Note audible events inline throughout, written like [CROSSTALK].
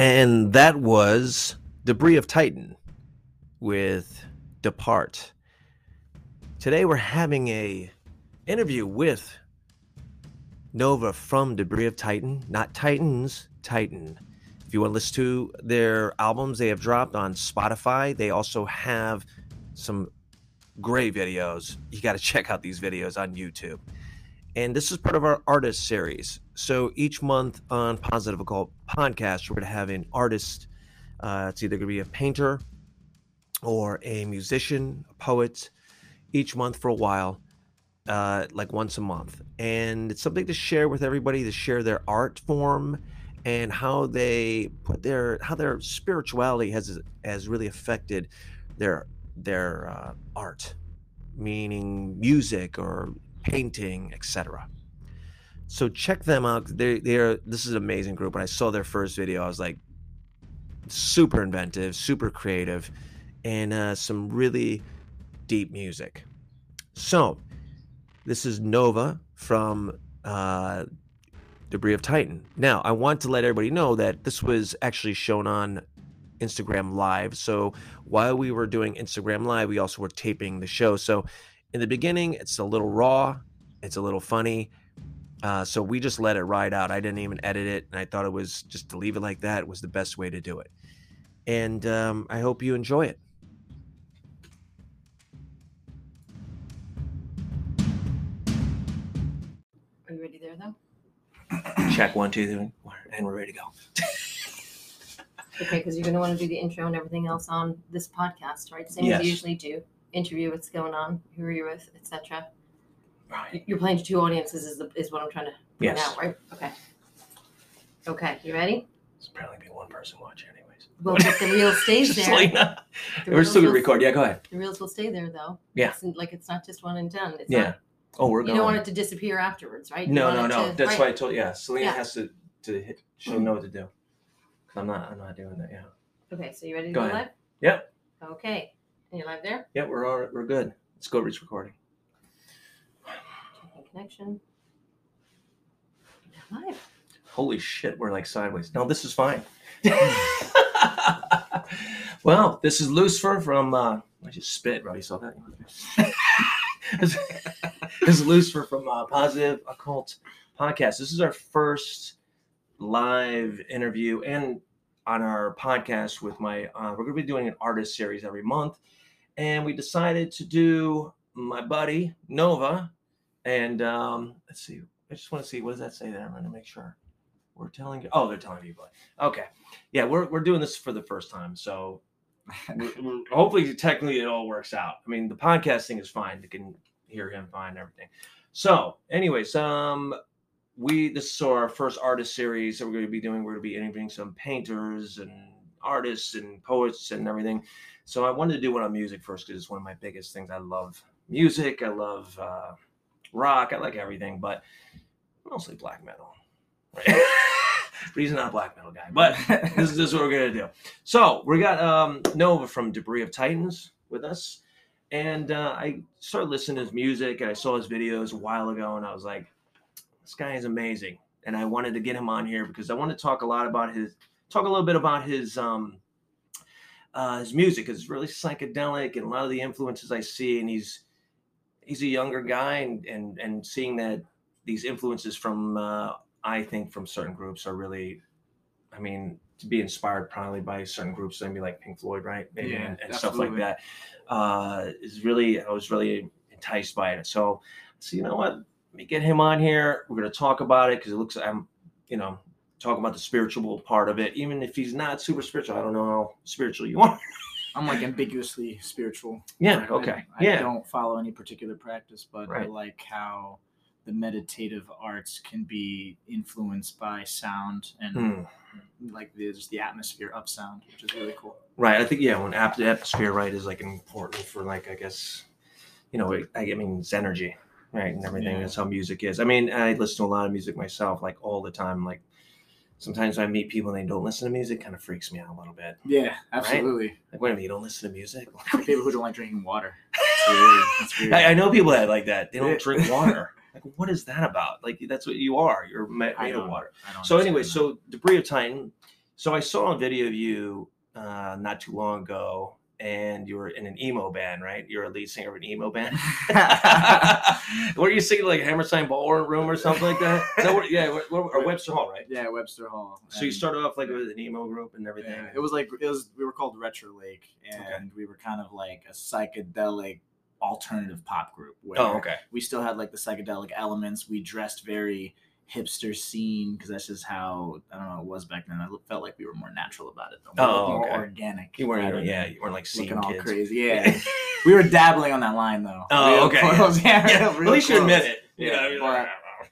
And that was Debris of Titan with Depart. Today we're having a interview with Nova from Debris of Titan, not Titans, Titan. If you want to listen to their albums they have dropped on Spotify, they also have some great videos. You got to [LAUGHS] check out these videos on YouTube. And this is part of our artist series. So each month on Positive Occult Podcast, we're going to have an artist. Uh, it's either going to be a painter or a musician, a poet, each month for a while, uh, like once a month. And it's something to share with everybody to share their art form and how they put their how their spirituality has has really affected their their uh, art, meaning music or painting, etc. So check them out. They they're this is an amazing group. When I saw their first video, I was like, super inventive, super creative, and uh, some really deep music. So this is Nova from uh, Debris of Titan. Now I want to let everybody know that this was actually shown on Instagram Live. So while we were doing Instagram Live, we also were taping the show. So in the beginning, it's a little raw, it's a little funny. Uh, so we just let it ride out. I didn't even edit it, and I thought it was just to leave it like that was the best way to do it. And um, I hope you enjoy it. Are you ready there, though? Check one, two, three, and we're ready to go. [LAUGHS] Okay, because you're going to want to do the intro and everything else on this podcast, right? Same as Yes. you usually do. Interview what's going on, who are you with, etc. Right. You're playing to two audiences, is the is what I'm trying to point Yes. out, right? Okay. Okay, you ready? It's apparently be one person watching, anyways. Well, but the reel [LAUGHS] stays there. The We're reels still gonna will- record. Yeah, go ahead. The reels will stay there, though. Yeah. It's like it's not just one and done. It's Yeah. Not, Oh, we're you going. don't want it to disappear afterwards, right? You no, want no, it no. to- That's why I told. Yeah, Selena Yeah. has to to hit. She'll know what to do. 'Cause I'm not. I'm not doing that. Yeah. Okay, so you ready to Go go, ahead. live? Yep. Okay. You're live there? Yeah, we're all, we're good. Let's go reach recording. Checking connection. You're live. Holy shit, we're like sideways. No, this is fine. [LAUGHS] well, this is Lucifer from. Uh, I just spit, bro. You saw that? [LAUGHS] this is Lucifer from uh, Positive Occult Podcast. This is our first live interview and on our podcast with my. Uh, we're going to be doing an artist series every month, and we decided to do my buddy Nova, and um, let's see. I just want to see what does that say there. I'm going to make sure. We're telling you. Oh, they're telling you. But okay, yeah, we're we're doing this for the first time, so [LAUGHS] we're, we're- hopefully, technically, it all works out. I mean, the podcasting is fine; you can hear him fine, and everything. So, anyways, um, we this is our first artist series that we're going to be doing. We're going to be interviewing some painters and artists and poets and everything. So, I wanted to do one on music first because it's one of my biggest things. I love music. I love uh, rock. I like everything, but mostly black metal. Right? [LAUGHS] but he's not a black metal guy. But [LAUGHS] this, is- this is what we're gonna do. So we got um, Nova from Debris of Titans with us, and uh, I started listening to his music, and I saw his videos a while ago, and I was like, this guy is amazing, and I wanted to get him on here because I want to talk a lot about his, talk a little bit about his. Um, uh, his music is really psychedelic, and a lot of the influences I see, and he's he's a younger guy, and and and seeing that these influences from uh, I think from certain groups are really, I mean, to be inspired probably by certain groups, maybe like Pink Floyd, right? Maybe Yeah, and, and stuff like that. Uh, is really I was really enticed by it. So, so you know what? Let me get him on here. We're gonna talk about it because it looks I'm, you know, talking about the spiritual part of it. Even if he's not super spiritual, I don't know how spiritual you are. [LAUGHS] I'm like ambiguously spiritual. Yeah. Like, Okay. I, I yeah. don't follow any particular practice, but I like how the meditative arts can be influenced by sound and Hmm. like the, just the atmosphere of sound, which is really cool. Right. I think yeah, when ap- atmosphere right is like important for like I guess, you know, I, I mean it's energy, right, and everything. Yeah. That's how music is. I mean, I listen to a lot of music myself, like all the time. Like sometimes when I meet people and they don't listen to music, kind of freaks me out a little bit. Yeah, absolutely. Like, wait a minute, you don't listen to music? [LAUGHS] People who don't like drinking water. It's weird. It's [LAUGHS] weird. I, I know people that like that. They don't Yeah. drink water. [LAUGHS] Like, what is that about? Like, that's what you are. You're made of water. I So anyway, understand so debris of Titan. So I saw a video of you uh, not too long ago, and you were in an emo band, right? You're a lead singer of an emo band. [LAUGHS] were you singing like Hammerstein Ballroom or something like that? No, yeah, or [LAUGHS] Webster Hall, right? yeah, Webster Hall. So you started off like with an emo group and everything. Yeah, it was like it was. We were called Retro Lake, and we were kind of like a psychedelic alternative pop group. Where Oh, okay. We still had like the psychedelic elements. We dressed very hipster scene because that's just how I don't know it was back then. I felt like we were more natural about it though. We Oh, more okay. organic. You weren't, yeah, you weren't like looking all kids. crazy. Yeah, [LAUGHS] we were dabbling on that line though. Oh, Real okay, [LAUGHS] close. Yeah, yeah, at least you admit it. You Yeah, know, you're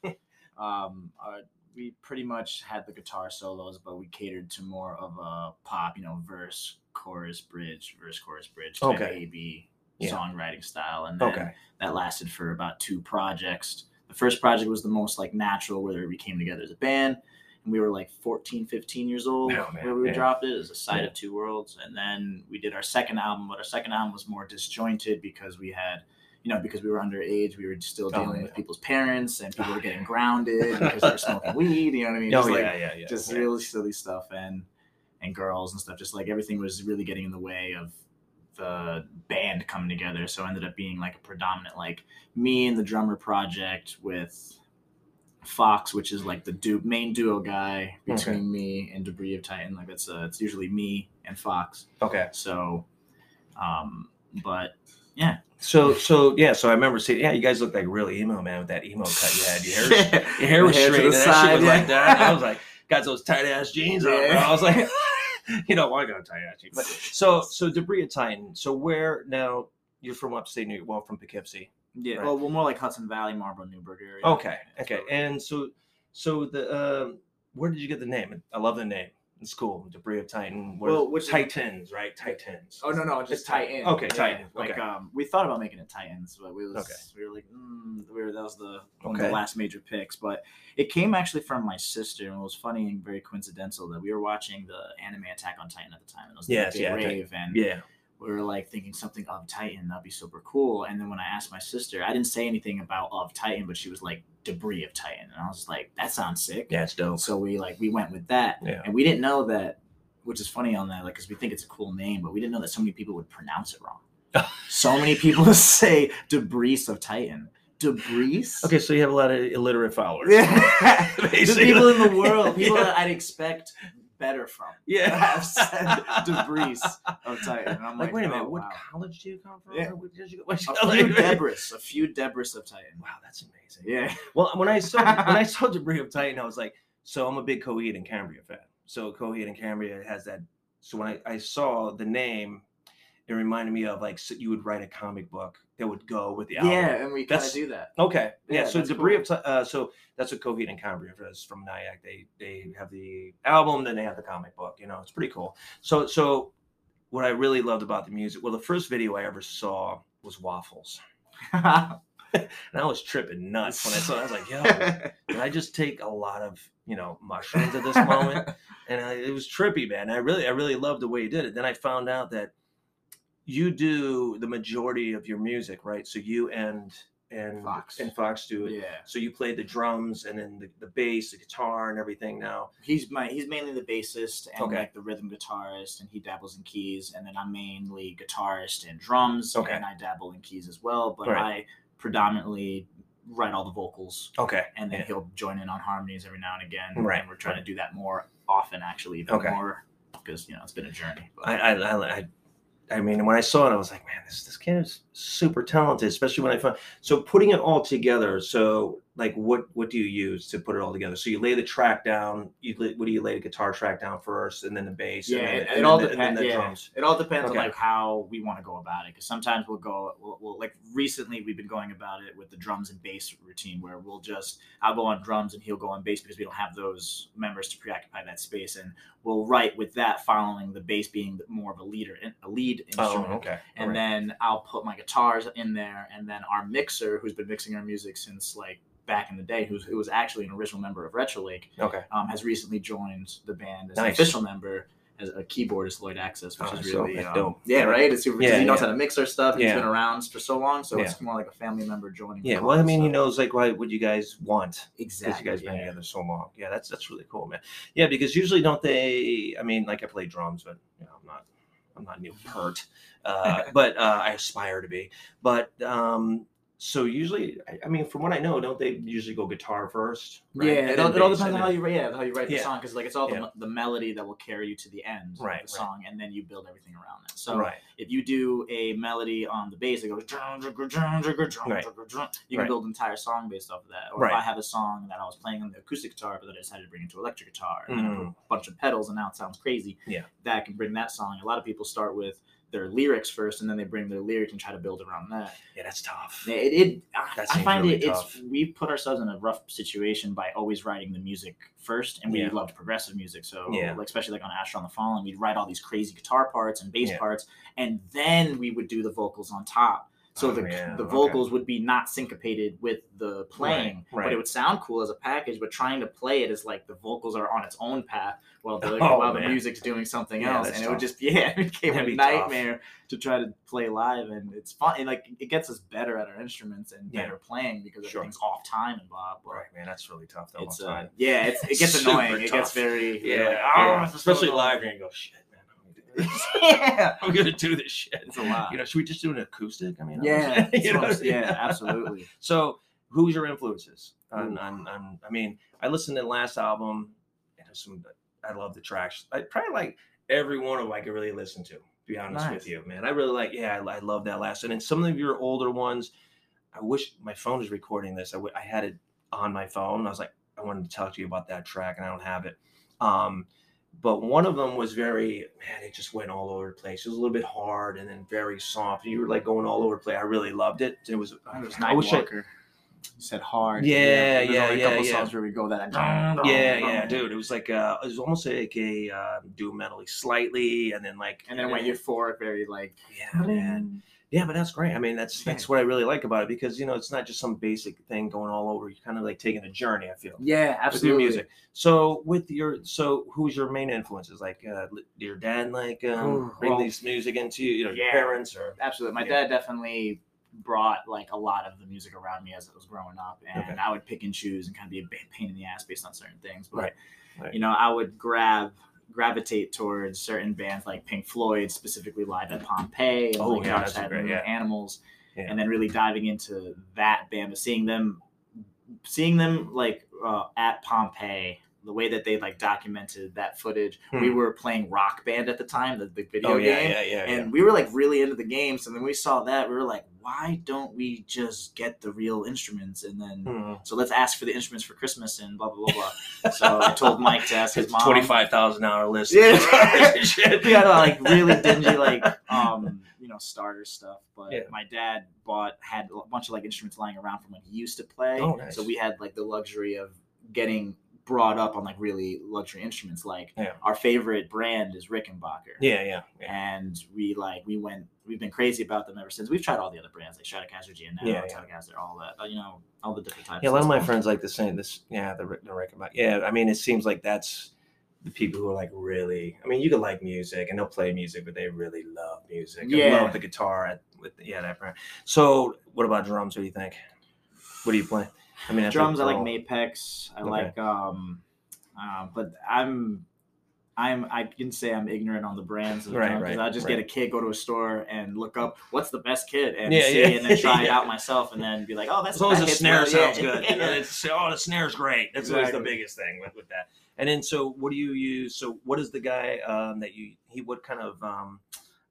like, um, uh, we pretty much had the guitar solos, but we catered to more of a pop, you know, verse, chorus, bridge, verse, chorus, bridge, type Okay. A B Yeah. songwriting style, and okay. that lasted for about two projects. The first project was the most like natural, where we came together as a band, and we were like 14, 15 years old Oh, man, where we dropped it as a side Yeah. of two worlds, and then we did our second album, but our second album was more disjointed because we had. You know, because we were underage, we were still Oh, dealing yeah. with people's parents, and people Oh, were getting yeah. [SIGHS] grounded because they were smoking [LAUGHS] weed. You know what I mean? Oh Just, like, yeah, yeah, yeah. just really silly stuff and and girls and stuff just like everything was really getting in the way of the band coming together so ended up being like a predominant like me and the drummer project with fox which is like the du- main duo guy between Okay. me and debris of titan like that's uh it's usually me and fox Okay. so um but yeah. So so yeah, so I remember seeing yeah, you guys looked like real emo man with that emo cut you had. Your hair [LAUGHS] your hair was The hair to straight. the and that shit side, was like that. I was like, got those tight ass jeans on. Bro. I was like, [LAUGHS] [LAUGHS] you know, I got jeans. But so so debris of Titan. So where now you're from upstate New York, well from Poughkeepsie. yeah Right. well, well more like hudson valley marlboro newburgh area Okay, okay. And so so the um where did you get the name? I love the name. It's cool. Debris of Titan. Where, Well, which- Titans, right? Titans. Oh no no just Titan. Okay, Yeah, Titan. Like Okay. um, we thought about making it Titans, but we was Okay. we were like mm, we were that was the one of the last major picks. But it came actually from my sister, and it was funny and very coincidental that we were watching the anime Attack on Titan at the time. And it was the Yes, big yeah, rave, and Yeah. We were like thinking something of Titan that'd be super cool. And then when I asked my sister, I didn't say anything about of Titan, but she was like debris of Titan, and I was like that sounds sick. Yeah, it's dope. So we like we went with that, Yeah. and we didn't know that, which is funny on that, like because we think it's a cool name, but we didn't know that so many people would pronounce it wrong. [LAUGHS] so many people [LAUGHS] say debris of Titan, debris. Okay, so you have a lot of illiterate followers. Yeah, [LAUGHS] the people in the world, people that I'd expect better from, [LAUGHS] Yeah. have said debris of Titan. And I'm Like, like, wait a oh, minute, what wow. college do you come from? Yeah. Where did you go? What A few [LAUGHS] debris, a few debris of Titan. Wow, that's amazing. Yeah, Well, when I saw when I [LAUGHS] saw Debris of Titan, I was like, so I'm a big Coheed and Cambria fan. So Coheed and Cambria has that. So when I, I saw the name, it reminded me of like so you would write a comic book that would go with the album. yeah, and we kind of do that. Okay. Yeah. Yeah, so Debris cool. of uh, so that's what Coheed and Cambria does from Nyack. They they have the album, then they have the comic book. You know, it's pretty cool. So so what I really loved about the music, well, the first video I ever saw was Waffles. [LAUGHS] [LAUGHS] And I was tripping nuts when I saw it. I was like, yo, [LAUGHS] did I just take a lot of, you know, mushrooms at this moment? And I, it was trippy, man. I really, I really loved the way he did it. Then I found out that you do the majority of your music, right? So you and and Fox. and Fox do it. yeah. So you play the drums and then the, the bass, the guitar, and everything. Now, He's my he's mainly the bassist and Okay. like the rhythm guitarist, and he dabbles in keys. And then I'm mainly guitarist and drums, Okay. and I dabble in keys as well. But Right. I predominantly write all the vocals, okay, and then yeah. he'll join in on harmonies every now and again. Right, And we're trying to do that more often, actually, even Okay. more because you know it's been a journey. But I, I, I, I, mean, when I saw it, I was like, man, this this kid is super talented. Especially when I found so putting it all together. So, like, what what do you use to put it all together? So you lay the track down. You lay, what do you lay the guitar track down first, and then the bass. yeah, and then, it, and it all the- depends. Yeah, drums. it all depends Okay. on like how we want to go about it. Because sometimes we'll go, we'll, we'll, like recently we've been going about it with the drums and bass routine, where we'll just I'll go on drums and he'll go on bass because we don't have those members to preoccupy that space, and we'll write with that following the bass being more of a leader, a lead oh, instrument. Oh, okay. And then I'll put my guitars in there, and then our mixer, who's been mixing our music since like back in the day, who's who was actually an original member of Retro Lake, okay. um, has recently joined the band as an official member. as a keyboardist Lloyd Access, which Oh, is really that's um, dope. yeah, right. It's super. Yeah, he knows yeah. how to mix our stuff. He's Yeah. been around for so long, so it's more like a family member joining. Yeah, well, I mean, so- he knows like why would you guys want because exactly. you guys been together so long. Yeah, that's that's really cool, man. Yeah, because usually don't they? I mean, like I play drums, but you know, I'm not I'm not Neil Peart, uh, [LAUGHS] but uh, I aspire to be. But um, so usually, I, I mean, from what I know, don't they usually go guitar first? right? Yeah, And it all, it all depends on how you write. Yeah, how you write Yeah. the song because like it's all Yeah. the, the melody that will carry you to the end Right, of the right. song, and then you build everything around that. So right. if you do a melody on the bass that goes Right. you can Right. build an entire song based off of that. Or Right. if I have a song that I was playing on the acoustic guitar, but then I decided to bring it to electric guitar, and then I put Mhm. a bunch of pedals, and now it sounds crazy. Yeah. that can bring that song. A lot of people start with their lyrics first, and then they bring their lyric and try to build around that. Yeah, that's tough. It, it I- I find really it tough. it's we put ourselves in a rough situation by always writing the music first, and we Yeah. loved progressive music. So Yeah. like especially like on Asher on the Fallen, we'd write all these crazy guitar parts and bass Yeah. parts, and then we would do the vocals on top. So Oh, the the okay. vocals would be not syncopated with the playing, right. but it would sound cool as a package. But trying to play it is like the vocals are on its own path while the [LAUGHS] Oh, while the music's doing something Yeah, else, and it would just [LAUGHS] yeah, it became That'd a be tough. nightmare to try to play live, and it's fun. And like it gets us better at our instruments and Yeah. better playing because Sure. everything's off time and blah blah. Right, man, that's really tough. Though, It's uh, time. yeah, it's, it gets [LAUGHS] annoying. It gets very Yeah, like, "Oh, this is so especially live. You're gonna go shit, [LAUGHS] yeah, [LAUGHS] I'm gonna do this shit. it's a lot. You know, should we just do an acoustic? I mean, yeah, just- [LAUGHS] you know, yeah, absolutely. So, who's your influences? On, on, on, I mean, I listened to the last album. And some, I love the tracks. I probably like every one of them. I could really listen to. To be honest Nice. with you, man, I really like. Yeah, I, I love that last. One. And then some of your older ones. I wish my phone is recording this. I, w- I had it on my phone. I was like, I wanted to talk to you about that track, and I don't have it. Um, but one of them was very man. It just went all over the place. It was a little bit hard, and then very soft. You were like going all over the place. I really loved it. It was. It was I wish I, said hard. Yeah, There's yeah, only a yeah, couple yeah. songs where we go that. yeah, yeah, dude. It was like uh, it was almost like a uh, doom metal slightly, and then like And then it went euphoric, very like. yeah, man. Yeah, but that's great. I mean, that's that's what I really like about it because you know it's not just some basic thing going all over. You're kind of like taking a journey. I feel Yeah, absolutely. with your music. So with your so who's your main influences? Like uh, your dad, like um, Ooh, bring well, these music into you, you know, your yeah. parents or Absolutely. My Yeah. dad definitely brought like a lot of the music around me as I was growing up, and Okay. I would pick and choose and kind of be a pain in the ass based on certain things. But Right, right. you know, I would grab gravitate towards certain bands like Pink Floyd, specifically live at Pompeii, and Oh, like yeah, Dark that's Side of the great, yeah. Animals, Yeah. and then really diving into that band, but seeing them, seeing them like uh, at Pompeii. The way that they like documented that footage, we Hmm. were playing Rock Band at the time, the, the video oh yeah, game yeah, yeah, and we were like really into the game. So then we saw that we were like, why don't we just get the real instruments and then Mhm. so let's ask for the instruments for Christmas and blah blah blah blah. so I [LAUGHS] told Mike to ask his mom. twenty five thousand hour list. Yeah. [LAUGHS] We had uh, like really dingy like um you know starter stuff, but Yeah. my dad bought had a bunch of like instruments lying around from when he used to play. Oh, nice. So we had like the luxury of getting brought up on like really luxury instruments. Like Yeah. our favorite brand is Rickenbacker. Yeah, yeah, yeah. and we like we went we've been crazy about them ever since we've tried all the other brands like Stratocaster G&L, Yeah, yeah. Telecaster all that you know all the different types Yeah, a lot of my friends like the same. This, yeah, the the about- Yeah, I mean, it seems like that's the people who are like really. I mean, you can like music and they'll play music, but they really love music. Yeah. love the guitar. At, with yeah, that brand. So, what about drums? What do you think? What do you play? I mean, I drums I like all- Mapex I Okay. like um uh, but I'm I'm I can say I'm ignorant on the brands of Right, drums 'cause right, I just right. get a kid go to a store and look up what's the best kit and Yeah, see yeah. and then try it [LAUGHS] out myself and then be like oh that's As long as the snare sounds good, know, it's, [LAUGHS] oh, the snare's great. That's always the biggest thing with, with that. And then, so what do you use? So, what is the guy um, that you? He what kind of? Um,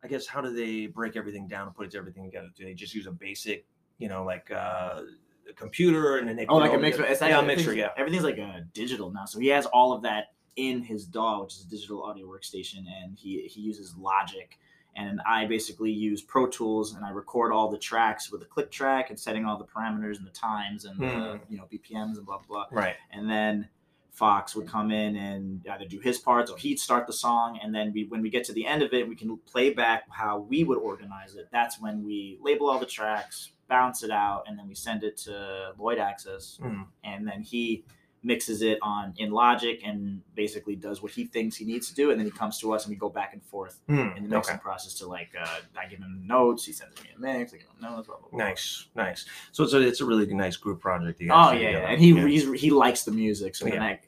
I guess how do they break everything down and put everything together? Do they just use a basic, you know, like uh, a computer and then they Oh, like a mixer. It's yeah, a mixer. Yeah. Everything's like a digital now, so he has all of that in his DAW, which is a digital audio workstation, and he he uses Logic. And I basically use Pro Tools, and I record all the tracks with a click track and setting all the parameters and the times and the Hmm. you know BPMs and blah blah. blah. Right. And then Fox would come in and either do his parts or he'd start the song, and then we when we get to the end of it, we can play back how we would organize it. That's when we label all the tracks, bounce it out, and then we send it to Lloyd Access Mhm. and then he mixes it on in Logic and basically does what he thinks he needs to do, and then he comes to us and we go back and forth Hmm, in the mixing okay. process to like uh, I give him notes, he sends me a mix, I give him notes, blah blah blah. Nice, nice. So it's a it's a really nice group project. You Oh guys do yeah, yeah. and he Yeah. he likes the music, so then Yeah. that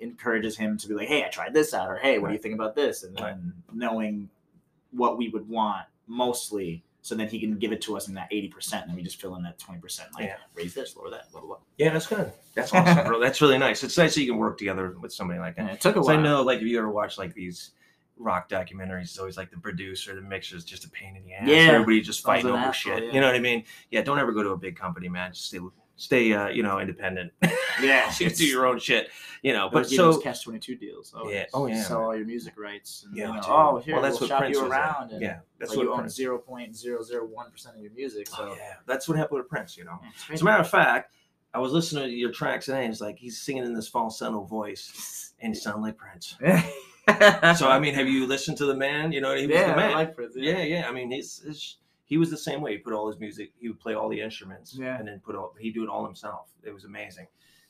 encourages him to be like, "Hey, I tried this out," or "Hey, what do you think about this?" And Right. then knowing what we would want mostly, so then he can give it to us in that eighty percent, and then we just fill in that twenty percent, like Yeah. raise this, lower that, blah blah blah. yeah, that's good. That's [LAUGHS] awesome, bro. That's really nice. It's nice that you can work together with somebody like that. And it took a while. I know, like, if you ever watch like these rock documentaries, it's always like the producer, the mixer is just a pain in the ass. Yeah. everybody just fighting over asshole, shit. yeah. You know what I mean? Yeah, don't ever go to a big company, man. Just stay, stay, uh, you know, independent. [LAUGHS] Yeah, just do your own shit. You know, but But so so catch twenty two deals. Oh, Yeah. Oh, yeah, Sell all your music rights. And, yeah, you know, oh, here well, that's we'll what shop Prince you was like. around. And, Yeah, that's but what you own zero point zero zero one percent of your music. So Oh, yeah, that's what happened with Prince. You know. Yeah, As a matter of fact, I was listening to your tracks today, and it's like he's singing in this falsetto voice, and he sounded like Prince. [LAUGHS] So I mean, have you listened to the man? You know, he was yeah, the man. I like Prince. yeah, yeah. I mean, he's, he's he was the same way. He put all his music. He would play all the instruments, Yeah. and then put all. he'd do it all himself. It was amazing.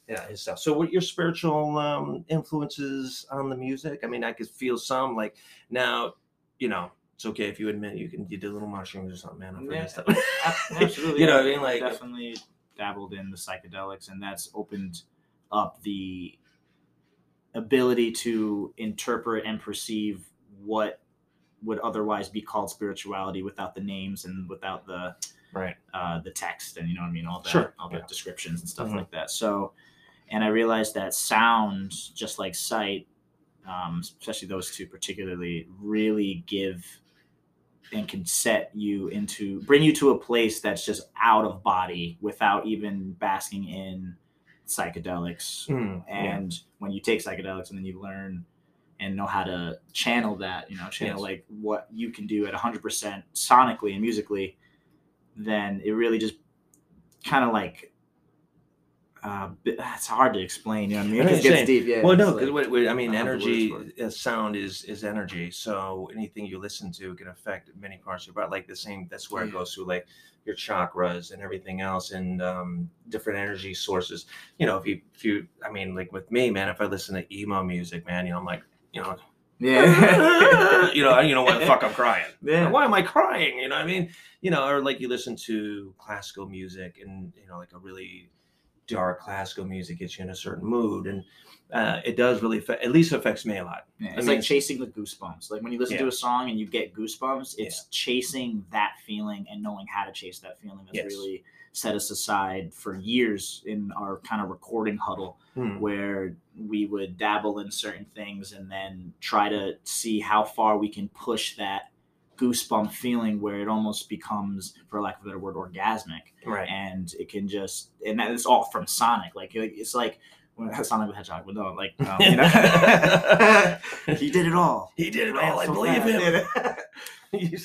Yeah, his stuff. So, what your spiritual um, influences on the music? I mean, I could feel some. Like now, you know, it's okay if you admit you can you did little mushrooms or something, man. I'm Yeah. stuff. [LAUGHS] Ab- Absolutely. you know what I mean? Like, definitely dabbled in the psychedelics, and that's opened up the ability to interpret and perceive what would otherwise be called spirituality without the names and without the right. uh, the text and you know what I mean, all that, Sure, all the yeah. descriptions and stuff Mhm. like that. So, and I realized that sound, just like sight, um, especially those two particularly, really give and can set you into bring you to a place that's just out of body without even basking in psychedelics Mm, yeah. and when you take psychedelics and then you learn and know how to channel that you know channel Yes. like what you can do at 100% sonically and musically then it really just kind of like uh, it's hard to explain you know what i mean it what just you're gets deep yeah well, no, because like- I mean, I don't have the energy, uh, sound is is energy. So anything you listen to can affect many parts of your body. Like the same, that's where it goes through like your chakras and everything else, and um, different energy sources. You know, if you if you, I mean, like with me, man, if I listen to emo music, man, you know, I'm like, you know, yeah [LAUGHS] you know, you know what the fuck I'm crying. yeah Why am I crying? You know what I mean? You know, or like you listen to classical music and, you know, like a really dark classical music gets you in a certain mood. And uh, it does really, affect, at least affects me a lot. Yeah, I it's mean- like chasing the goosebumps. Like when you listen to a song and you get goosebumps, it's chasing that feeling and knowing how to chase that feeling that's Yes. really set us aside for years in our kind of recording huddle Hmm. where we would dabble in certain things and then try to see how far we can push that goosebump feeling where it almost becomes for lack of a better word orgasmic Right. and it can just and that is all from Sonic. Like it's like when [LAUGHS] Sonic the Hedgehog, but no, like um, you know, [LAUGHS] [LAUGHS] he did it all. He did it all. I so believe fast. him.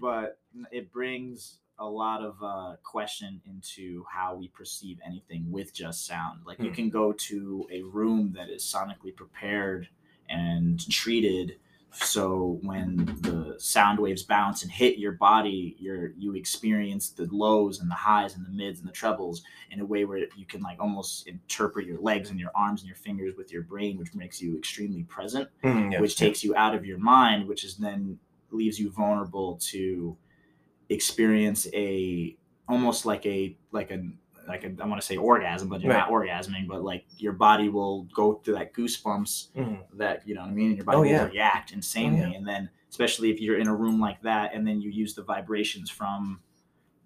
But it brings a lot of uh, question into how we perceive anything with just sound. Like you Hmm. can go to a room that is sonically prepared and treated so when the sound waves bounce and hit your body you're you experience the lows and the highs and the mids and the trebles in a way where you can like almost interpret your legs and your arms and your fingers with your brain which makes you extremely present Hmm, yeah. which takes you out of your mind, which is then leaves you vulnerable to experience a almost like a like a like a, I want to say orgasm, but you're Right. not orgasming, but like your body will go through that goosebumps Mhm. that you know what I mean, and your body Oh, will yeah. react insanely, Oh, yeah. and then especially if you're in a room like that, and then you use the vibrations from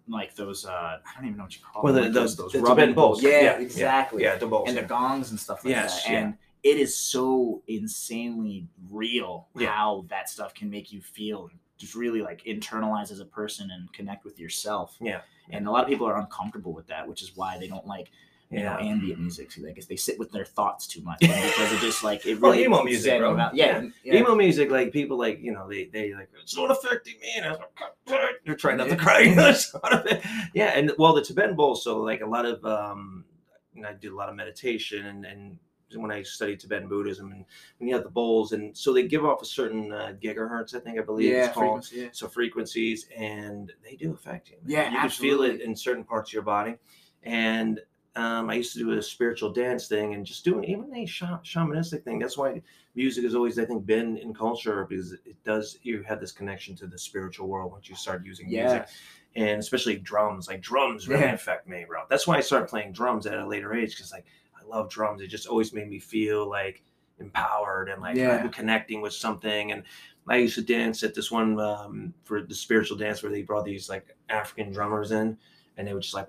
like those uh I don't even know what you call Well, them, the- like those, those the rubbing bowls. Yeah, Yeah, exactly Yeah, the bowls. and the gongs and stuff like Yes, that. yeah. And it is so insanely real Yeah. how that stuff can make you feel and just really like internalize as a person and connect with yourself. Yeah. And a lot of people are uncomfortable with that, which is why they don't like you know ambient music. So, like, they sit with their thoughts too much and because it just like it Well, [LAUGHS] really emo music, bro. them out. Yeah, Yeah. yeah. Emo music, like people like, you know, they they like it's not affecting me. And I was like, they're trying not to cry. [LAUGHS] You know, sort of thing. yeah, and well, the Tibetan bowl. So like a lot of, um, I did a lot of meditation and and when I studied Tibetan Buddhism and when you have the bowls and so they give off a certain uh, gigahertz, I think I believe yeah, it's called. frequency, yeah. So frequencies and they do affect you. man. Yeah, you can feel it in certain parts of your body, and um, I used to do a spiritual dance thing and just doing even a sha- shamanistic thing. That's why music has always, I think, been in culture because it does. You have this connection to the spiritual world once you start using music, and especially drums. Like drums really Yeah. affect me, bro. That's why I started playing drums at a later age because like I love drums. It just always made me feel like empowered and like Yeah. Connecting with something. And I used to dance at this one um, for the spiritual dance where they brought these like African drummers in, and they would just like,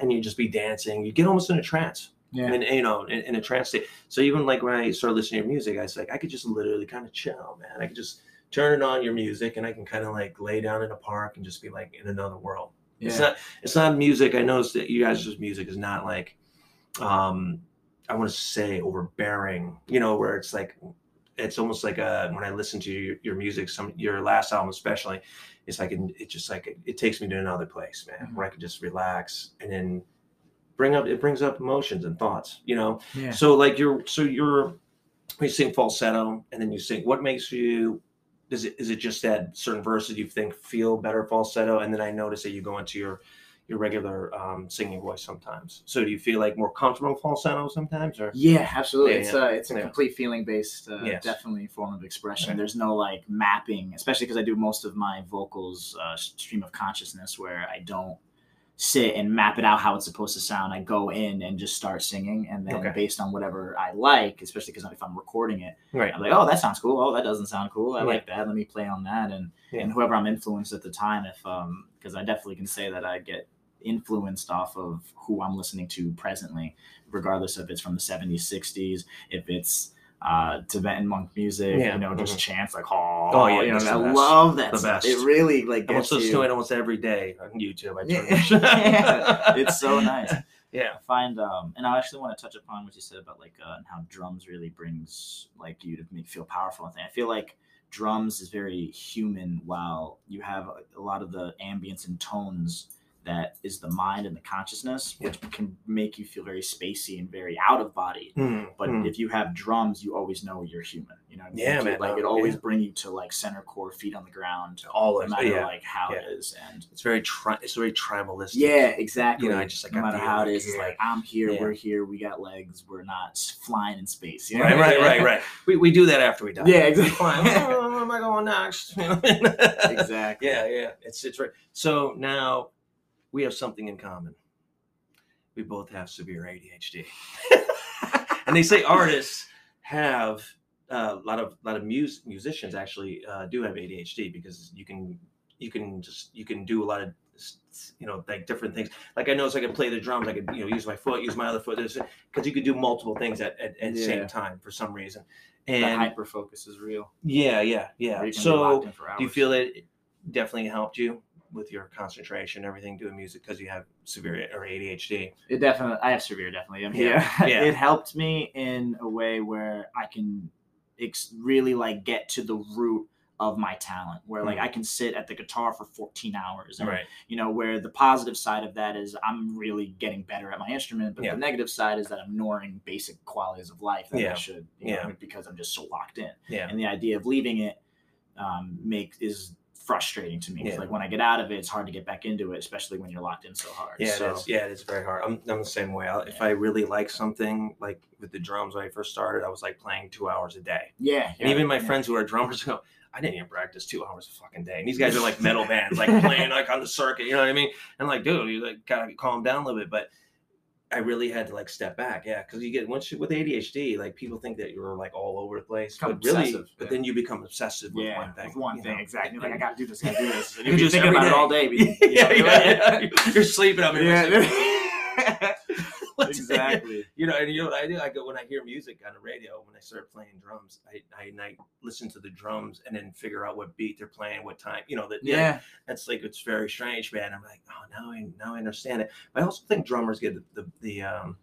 and you'd just be dancing. You get almost in a trance, Yeah. and you know, in, in a trance state. So even like when I started listening to music, I was like, I could just literally kind of chill, man. I could just turn it on your music, and I can kind of like lay down in a park and just be like in another world. It's not. It's not music. I noticed that you guys' music is not like, um, I want to say overbearing. You know, where it's like, it's almost like a when I listen to your, your music, some your last album especially, it's like it, just like it, it takes me to another place, man, Mhm. where I can just relax and then bring up it brings up emotions and thoughts. You know, Yeah. so like you're so you're you sing falsetto and then you sing. What makes you? Is it is it just that certain verses you think feel better falsetto, and then I notice that you go into your your regular um, singing voice sometimes. So do you feel like more comfortable falsetto sometimes, or Yeah, absolutely. Yeah, it's yeah. a it's a Yeah. complete feeling based, uh, Yes. definitely form of expression. Right. There's no like mapping, especially because I do most of my vocals uh, stream of consciousness, where I don't sit and map it out how it's supposed to sound. I go in and just start singing, and then Okay. based on whatever I like, especially because if I'm recording it, right? I'm like, oh, that sounds cool. Oh, that doesn't sound cool. I Yeah. like that. Let me play on that. And Yeah. and whoever I'm influenced at the time, if um, because I definitely can say that I get influenced off of who I'm listening to presently, regardless if it's from the 70s, 60s, if it's uh, Tibetan monk music, Yeah. you know, just Mhm. chants like oh, Oh, yeah, you know, I best. love that The stuff. best. It really like gets also you. do it almost every day on YouTube. I turn [LAUGHS] Yeah. it's so nice. [LAUGHS] Yeah. I find um and I actually want to touch upon what you said about like uh, and how drums really brings like you to make feel powerful and thing. I feel like drums is very human while you have a lot of the ambience and tones that is the mind and the consciousness which can make you feel very spacey and very out of body Mm, but mm. if you have drums you always know you're human you know what I mean? Yeah, Like, man, like it always yeah. bring you to like center core feet on the ground all no matter yeah. like how yeah. it is and It's very tri- it's very tribalistic. yeah, exactly. You know, I just, like, no matter how it like it's like I'm here, Yeah. we're here, we got legs, we're not flying in space. you know? Right, right, right, right. We, we do that after we die. Yeah, exactly. Oh, where am I going next? [LAUGHS] exactly. Yeah, yeah. It's it's right. So now we have something in common. We both have severe ADHD, [LAUGHS] and they say artists have uh, a lot of lot of mus- musicians actually uh, do have ADHD because you can you can just you can do a lot of you know like different things. Like I noticed I could play the drums, I could you know use my foot, use my other foot, because you could do multiple things at at, at the Yeah. same time for some reason. The And hyper focus is real. yeah, yeah, yeah. Where you can be So locked in for do you feel it definitely helped you with your concentration, everything, doing music because you have severe or ADHD? it definitely? I have severe, definitely. I'm Yeah, here. [LAUGHS] yeah. it helped me in a way where I can ex- really like get to the root of my talent where like Mhm. I can sit at the guitar for 14 hours and Right. you know where the positive side of that is i'm really getting better at my instrument but Yeah. the negative side is that i'm ignoring basic qualities of life that i should you Yeah. know, because i'm just so locked in Yeah. and the idea of leaving it um, make is frustrating to me Yeah. like when i get out of it it's hard to get back into it especially when you're locked in so hard Yeah, so it is. Yeah, it is very hard. I'm, I'm the same way. I, If I really like something, like with the drums when I first started, I was like playing two hours a day. yeah, And yeah, even my yeah. friends who are drummers [LAUGHS] go, I didn't even practice two hours a fucking day. And these guys are like metal bands, like [LAUGHS] playing like on the circuit. You know what I mean? And like, dude, you like gotta calm down a little bit. But I really had to like step back, yeah, because you get once you with ADHD, like people think that you're like all over the place, Become but really, obsessive, but yeah. then you become obsessive with yeah, one thing. with one thing know? exactly. Like I gotta do this, I gotta do this. And [LAUGHS] You you'll just thinking about it all day. but [LAUGHS] you- yeah, know, yeah, yeah. You're sleeping. I'm yeah. [LAUGHS] exactly. You know, and you know what I do? I go when I hear music on the radio. When I start playing drums, I I, I listen to the drums and then figure out what beat they're playing, what time. You know that. Yeah. that's like it's very strange, man. I'm like, oh, now I now I understand it. But I also think drummers get the the, the um,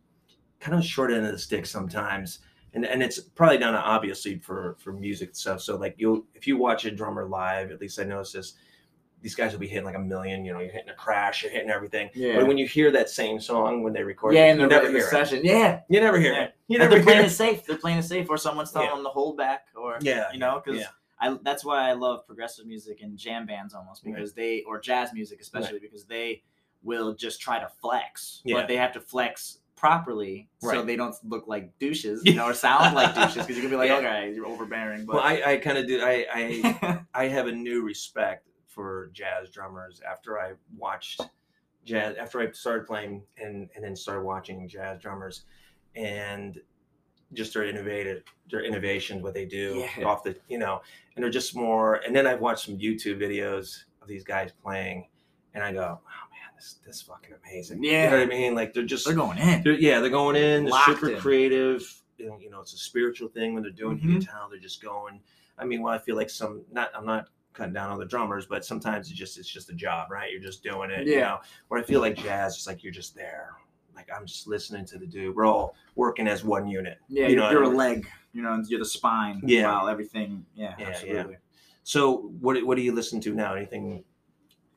kind of short end of the stick sometimes. And, and it's probably not obviously for for music stuff. So like you'll if you watch a drummer live, at least I notice this, these guys will be hitting like a million. You know, you're hitting a crash, you're hitting everything. Yeah. But when you hear that same song when they record, yeah, it, in the, never the hear it. session. Yeah. You never hear Yeah. it. You never they're playing it it. safe. They're playing it safe, or someone's telling Yeah. them to hold back, or Yeah, you know, because yeah. I that's why I love progressive music and jam bands almost Right. because they or jazz music especially because they will just try to flex, Yeah. but they have to flex properly so they don't look like douches, [LAUGHS] you know, or sound like douches because you can be like, Yeah. okay, you're overbearing, but Well, I, I kind of do. I, I [LAUGHS] I have a new respect for jazz drummers after I watched jazz after I started playing and and then started watching jazz drummers and just their innovative their innovation what they do Yeah. off the you know and they're just more and then I've watched some YouTube videos of these guys playing and I go oh man this this is fucking amazing you know Yeah. what I mean like they're just they're going in. they're, yeah, they're going in. They're Locked super in. creative. You know, it's a spiritual thing when they're doing Mhm. guitar. They're just going. I mean, well, I feel like some. Not, I'm not cutting down on the drummers, but sometimes it's just it's just a job, right? You're just doing it. You Yeah. know, where I feel like jazz, it's like you're just there. Like I'm just listening to the dude. We're all working as one unit. Yeah, You you're, know, you're a leg, you know, you're the spine. Yeah. While everything, yeah, Yeah, yeah. absolutely. So what what do you listen to now? Anything?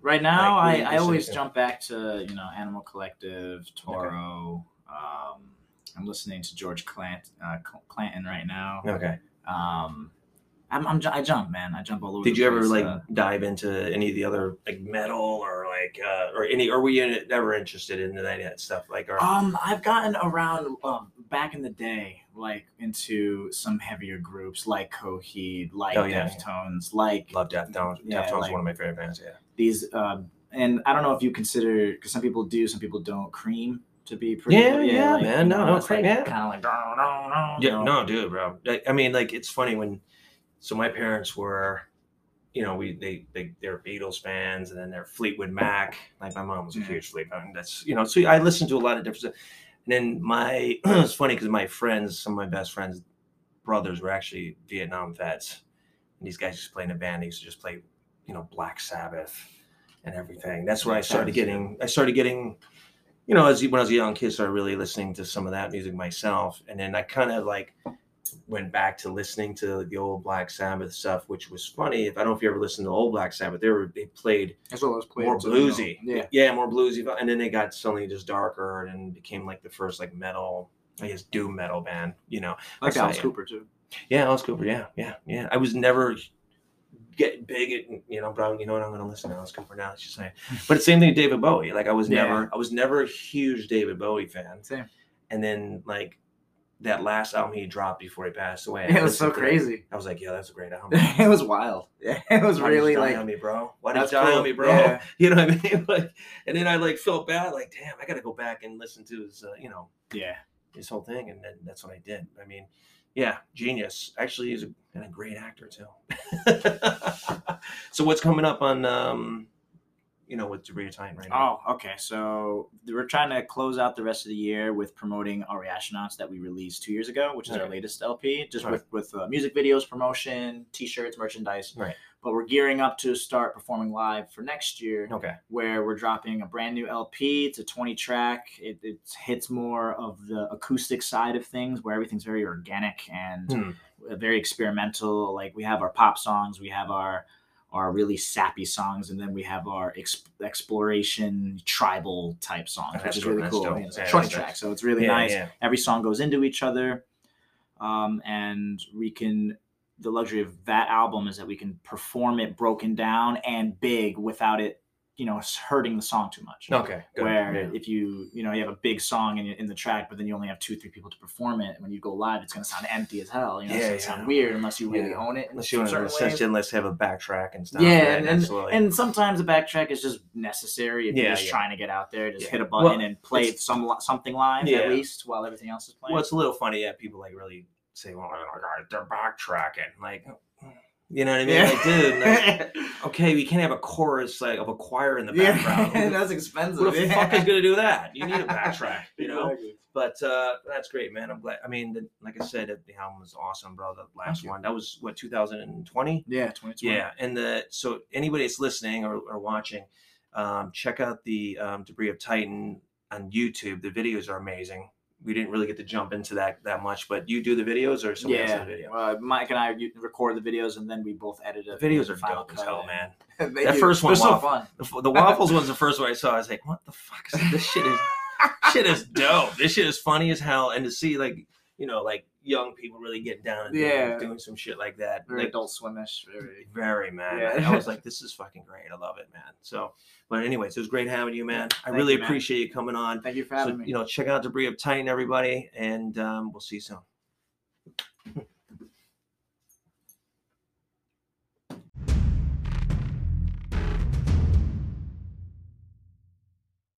Right now, Like, you I, I always to? jump back to you know Animal Collective, Toro. Um, I'm listening to George Clant, uh, Clanton right now. Okay. Um, I'm, I'm I jump, man. I jump all over. Did you ever like uh, dive into any of the other like metal or like uh or any? Or were you ever interested in that, stuff? Like, Um, I've gotten around um, back in the day, like into some heavier groups like Coheed, like Oh, yeah. Deftones, like love Deftones. Yeah, Deftones is like- one of my favorite bands. Yeah. these. Um, and I don't know if you consider because some people do, some people don't. Cream to be pretty. Yeah, yeah, man. No, no, Cream, like, yeah. kind of like no, no, no. Yeah, no, dude, bro. I, I mean, like, it's funny when. So my parents were, you know, we they they they're Beatles fans, and then they're Fleetwood Mac. Like my mom was a Yeah. huge Fleetwood. And that's you know, so I listened to a lot of different stuff. And then my [CLEARS THROAT] it's funny because my friends, some of my best friends, brothers were actually Vietnam vets, and these guys just played in a band. They used to just play, you know, Black Sabbath and everything. That's where I started getting. I started getting you know, as when I was a young kid, started really listening to some of that music myself, and then I kind of like went back to listening to the old Black Sabbath stuff, which was funny. If I don't know if you ever listened to old Black Sabbath, they were they played as well as played more to, you know, bluesy, Yeah, yeah, more bluesy, and then they got suddenly just darker and became like the first like metal, I guess doom metal band, you know. like Alice Cooper too. Yeah, Alice Cooper. Yeah, yeah, yeah. I was never get big at you know, but I'm- you know what? I'm going to listen to Alice Cooper now. It's just saying. [LAUGHS] But it's same thing with David Bowie. Like I was Yeah. never, I was never a huge David Bowie fan. Same. And then like that last album he dropped before he passed away. I [LAUGHS] It was so listened to that. crazy. I was like, yeah, that's a great album. [LAUGHS] it was wild. Yeah, [LAUGHS] it was Why really like on me, bro. Why did you die cool. on me, bro? Yeah. You know what I mean? Like, and then I like felt bad. Like, damn, I got to go back and listen to his, uh, you know, yeah. his whole thing, and then that's what I did. I mean, yeah, genius. Actually, he's a, and a great actor too. so what's coming up on, um, you know, with Debris Titan right now? Oh, okay. So we're trying to close out the rest of the year with promoting our Astronauts that we released two years ago, which is our latest LP, just with with uh, music videos, promotion, T-shirts, merchandise. Right. But we're gearing up to start performing live for next year, Okay. where we're dropping a brand new LP. It's a 20 track. It, it hits more of the acoustic side of things, where everything's very organic and uh, very experimental. Like we have our pop songs, we have our our really sappy songs, and then we have our ex- exploration tribal type songs, That's which is really cool. Yeah, it's Yeah, a 20 track, nice. so it's really Yeah, nice. Every song goes into each other, um, and we can. The luxury of that album is that we can perform it broken down and big without it, you know, hurting the song too much Okay. Good. where Yeah. if you you know you have a big song in, in the track but then you only have two three people to perform it and when you go live it's going to sound empty as hell you know it's Yeah, going to sound weird unless you really Yeah. own it Unless you want to unless have a backtrack and stuff. yeah and, and, and sometimes the backtrack is just necessary if Yeah, you're just yeah. trying to get out there just Yeah. hit a button Well, and play some something live Yeah. at least while everything else is playing Well, it's a little funny. that people like really say, "Well, oh they're backtracking." Like, you know what I mean? Like, dude, like, [LAUGHS] okay, we can't have a chorus like of a choir in the background. yeah [LAUGHS] that's expensive Who the yeah. fuck is gonna do that? You need a backtrack, you know. Exactly. But uh, that's great, man. I'm glad. I mean, the, like I said, the album was awesome, bro. The last one that was what 2020. yeah 2020 Yeah, and the so anybody that's listening or, or watching, um, check out the um, Debris of Titan on YouTube. The videos are amazing. We didn't really get to jump into that that much, but you do the videos or somebody else yeah, does the video. uh, Mike and I record the videos, and then we both edit it. The videos are dope as hell, man. [LAUGHS] That do. first one, They're so fun. The, the waffles [LAUGHS] one's the first one I saw. I was like, "What the fuck? Is this shit is shit is dope. This shit is funny as hell." And to see like, you know, like young people really getting down and Yeah. doing, some shit like that. Very Like, adult swimish. Very. very man. Yeah. I was [LAUGHS] like, this is fucking great. I love it, man. So, but anyways, it was great having you, man. I Thank really you, man. appreciate you coming on. Thank you for So, having me. you know, check out Debris of Titan, everybody, and um, we'll see you soon. [LAUGHS]